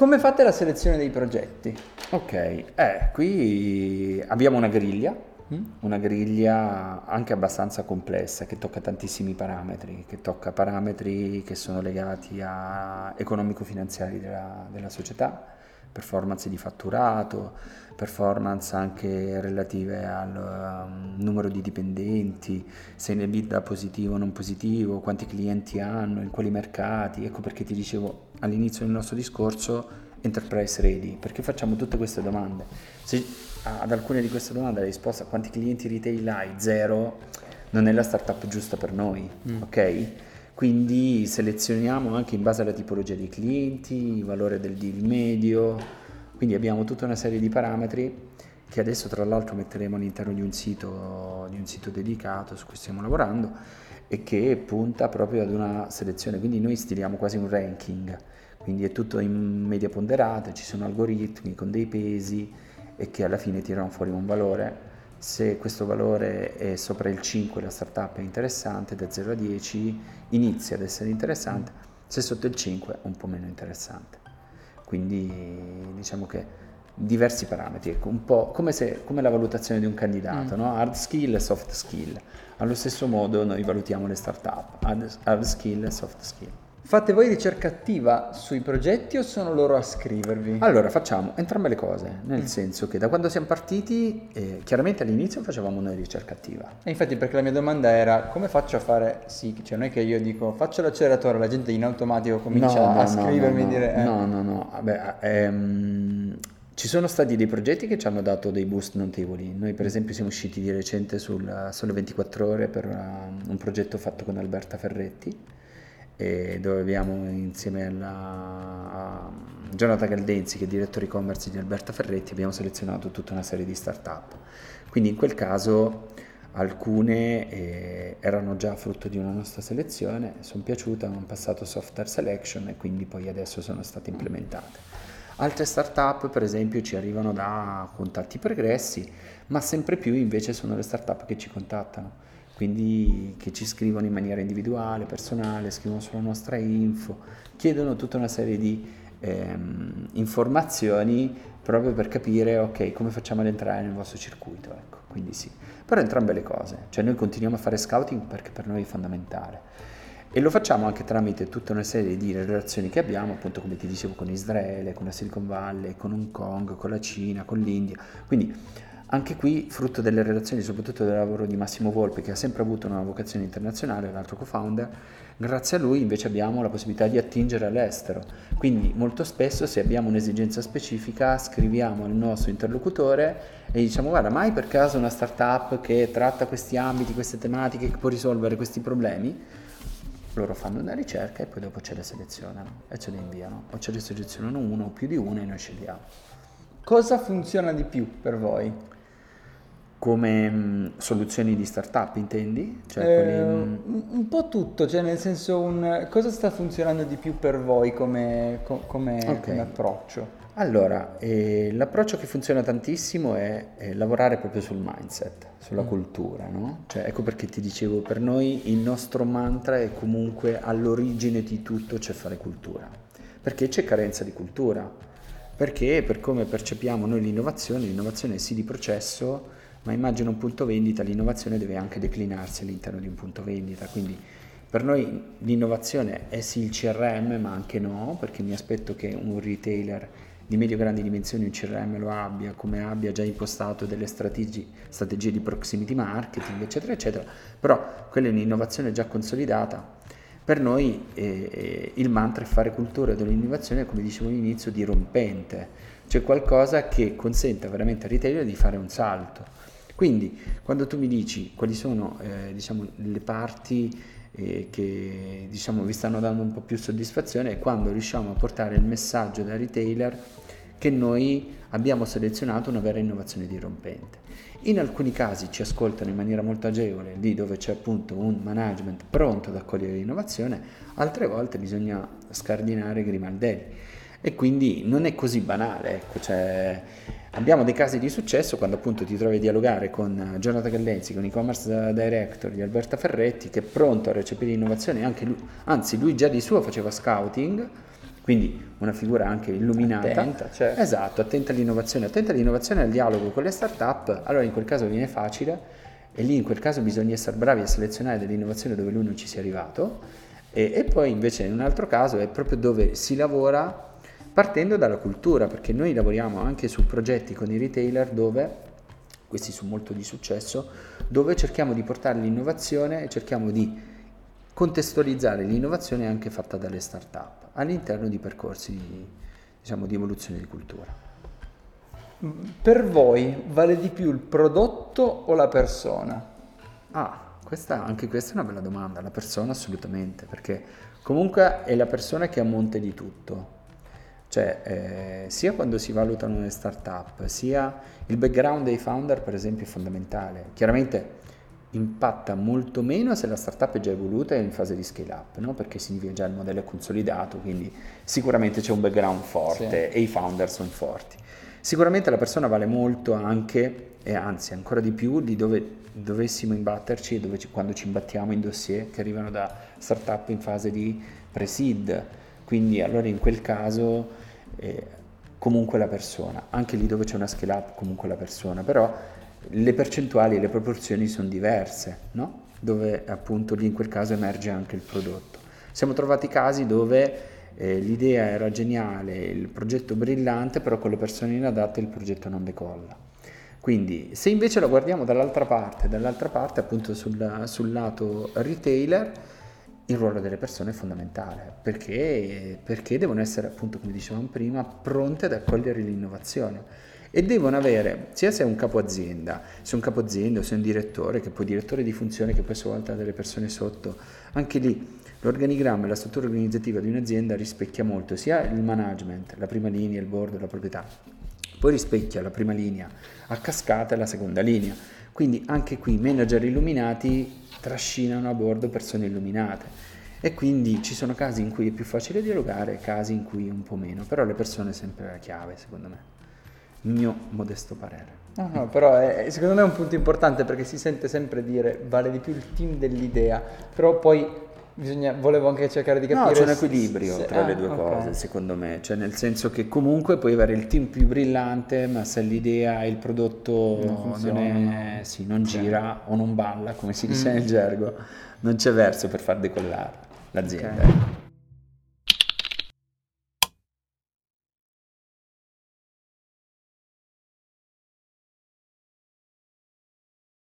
Come fate la selezione dei progetti? Ok, eh, qui abbiamo una griglia, mm? una griglia anche abbastanza complessa che tocca tantissimi parametri, che tocca parametri che sono legati a economico-finanziari della, della società, performance di fatturato, performance anche relative al um, numero di dipendenti, se ne EBITDA positivo o non positivo, quanti clienti hanno, in quali mercati. Ecco perché ti dicevo all'inizio del nostro discorso enterprise ready, perché facciamo tutte queste domande. Se ad alcune di queste domande la risposta quanti clienti retail hai? Zero, non è la startup giusta per noi, mm. ok? Quindi selezioniamo anche in base alla tipologia dei clienti, il valore del deal medio, quindi abbiamo tutta una serie di parametri che adesso tra l'altro metteremo all'interno di un sito, di un sito dedicato su cui stiamo lavorando e che punta proprio ad una selezione, quindi noi stiliamo quasi un ranking, quindi è tutto in media ponderata, ci sono algoritmi con dei pesi e che alla fine tirano fuori un valore. Se questo valore è sopra il 5 la startup è interessante, da 0 a 10 inizia ad essere interessante, se sotto il 5 è un po' meno interessante. Quindi diciamo che diversi parametri, ecco, un po' come, se, come la valutazione di un candidato, mm. no? hard skill e soft skill. Allo stesso modo noi valutiamo le startup, hard, hard skill e soft skill. Fate voi ricerca attiva sui progetti o sono loro a scrivervi? Allora, facciamo entrambe le cose, nel mm. senso che da quando siamo partiti, eh, chiaramente all'inizio facevamo noi ricerca attiva. E infatti perché la mia domanda era come faccio a fare sì, cioè non è che io dico faccio l'acceleratore, la gente in automatico comincia no, no, a scrivermi no, e dire... Eh. No, no, no, Vabbè, ehm, ci sono stati dei progetti che ci hanno dato dei boost notevoli. Noi per esempio siamo usciti di recente sul Sole 24 ore per uh, un progetto fatto con Alberta Ferretti dove abbiamo insieme alla Jonathan Galdenzi che è direttore e-commerce di Alberta Ferretti abbiamo selezionato tutta una serie di start-up quindi in quel caso alcune eh, erano già frutto di una nostra selezione sono piaciute, hanno passato software selection e quindi poi adesso sono state implementate altre start-up per esempio ci arrivano da contatti pregressi ma sempre più invece sono le start-up che ci contattano. Quindi che ci scrivono in maniera individuale, personale, scrivono sulla nostra info, chiedono tutta una serie di ehm, informazioni proprio per capire ok come facciamo ad entrare nel vostro circuito, ecco, quindi sì, però entrambe le cose, cioè noi continuiamo a fare scouting perché per noi è fondamentale e lo facciamo anche tramite tutta una serie di relazioni che abbiamo, appunto come ti dicevo con Israele, con la Silicon Valley, con Hong Kong, con la Cina, con l'India, quindi anche qui, frutto delle relazioni, soprattutto del lavoro di Massimo Volpe, che ha sempre avuto una vocazione internazionale, l'altro co-founder, grazie a lui invece abbiamo la possibilità di attingere all'estero. Quindi molto spesso se abbiamo un'esigenza specifica scriviamo al nostro interlocutore e diciamo guarda, mai per caso una startup che tratta questi ambiti, queste tematiche, che può risolvere questi problemi? Loro fanno una ricerca e poi dopo ce le selezionano e ce le inviano, o ce le selezionano uno o più di una e noi scegliamo. Cosa funziona di più per voi? Come mh, mm, soluzioni di startup, intendi? Cioè, eh, quelli. Un po' tutto, cioè nel senso un, cosa sta funzionando di più per voi come, co- come, okay. come approccio? Allora, eh, l'approccio che funziona tantissimo è, è, lavorare proprio sul mindset, sulla mm. cultura, no? Cioè, ecco perché ti dicevo, per noi il nostro mantra è comunque all'origine di tutto c'è fare cultura, perché c'è carenza di cultura, perché per come percepiamo noi l'innovazione, l'innovazione è sì di processo, ma immagino un punto vendita, l'innovazione deve anche declinarsi all'interno di un punto vendita, quindi per noi l'innovazione è sì il CRM, ma anche no, perché mi aspetto che un retailer di medio-grandi dimensioni un CRM lo abbia, come abbia già impostato delle strategie, strategie di proximity marketing, eccetera, eccetera, però quella è un'innovazione già consolidata. Per noi eh, eh il mantra è fare cultura dell'innovazione, come dicevo all'inizio, dirompente, cioè qualcosa che consenta veramente al retailer di fare un salto quindi quando tu mi dici quali sono eh, diciamo, le parti eh, che diciamo, vi stanno dando un po' più soddisfazione è quando riusciamo a portare il messaggio da retailer che noi abbiamo selezionato una vera innovazione dirompente. In alcuni casi ci ascoltano in maniera molto agevole, lì dove c'è appunto un management pronto ad accogliere l'innovazione, altre volte bisogna scardinare grimaldelli e quindi non è così banale, ecco, cioè, abbiamo dei casi di successo quando appunto ti trovi a dialogare con Jonathan Gallenzi, con e-commerce director di Alberta Ferretti che è pronto a recepire innovazione, anche lui, anzi lui già di suo faceva scouting, Quindi una figura anche illuminata. Attenta, certo. Esatto, attenta all'innovazione, attenta all'innovazione e al dialogo con le start-up, allora in quel caso viene facile e lì in quel caso bisogna essere bravi a selezionare dell'innovazione dove lui non ci sia arrivato e, e poi invece in un altro caso è proprio dove si lavora partendo dalla cultura, perché noi lavoriamo anche su progetti con i retailer dove questi sono molto di successo, dove cerchiamo di portare l'innovazione e cerchiamo di contestualizzare l'innovazione anche fatta dalle start-up all'interno di percorsi diciamo, di evoluzione di cultura. Per voi vale di più il prodotto o la persona? Ah, questa, anche questa è una bella domanda, la persona assolutamente, perché comunque è la persona che è a monte di tutto. Cioè, eh, sia quando si valutano le start-up, sia il background dei founder, per esempio, è fondamentale. Chiaramente impatta molto meno se la startup è già evoluta e è in fase di scale up, no? perché significa già il modello è consolidato, quindi sicuramente c'è un background forte sì. e i founder sono forti. Sicuramente la persona vale molto anche, e anzi ancora di più, di dove dovessimo imbatterci e dove ci, quando ci imbattiamo in dossier che arrivano da startup in fase di pre-seed. Quindi allora in quel caso eh, comunque la persona, anche lì dove c'è una scale up comunque la persona, però le percentuali e le proporzioni sono diverse, no? dove appunto lì in quel caso emerge anche il prodotto. Siamo trovati casi dove eh, l'idea era geniale, il progetto brillante, però con le persone inadatte il progetto non decolla. Quindi se invece lo guardiamo dall'altra parte, dall'altra parte appunto sul, sul lato retailer, il ruolo delle persone è fondamentale perché, perché devono essere, appunto, come dicevamo prima, pronte ad accogliere l'innovazione e devono avere, sia se è un capo azienda, se è un capo azienda se è un direttore, che poi direttore di funzione che poi a sua volta ha delle persone sotto, anche lì l'organigramma e la struttura organizzativa di un'azienda rispecchia molto sia il management, la prima linea, il board, la proprietà, poi rispecchia la prima linea a cascata e la seconda linea. Quindi anche qui manager illuminati trascinano a bordo persone illuminate. E quindi ci sono casi in cui è più facile dialogare, casi in cui un po' meno, però le persone sempre la chiave, secondo me. Il mio modesto parere. No, no, però è, secondo me è un punto importante perché si sente sempre dire vale di più il team dell'idea, però poi Bisogna, volevo anche cercare di capire. No, c'è un equilibrio se, tra ah, le due okay. cose, secondo me. Cioè, nel senso che comunque puoi avere il team più brillante, ma se l'idea e il prodotto non, non, è, sì, non gira o non balla, come si dice mm. nel gergo, non c'è verso per far decollare l'azienda. Okay.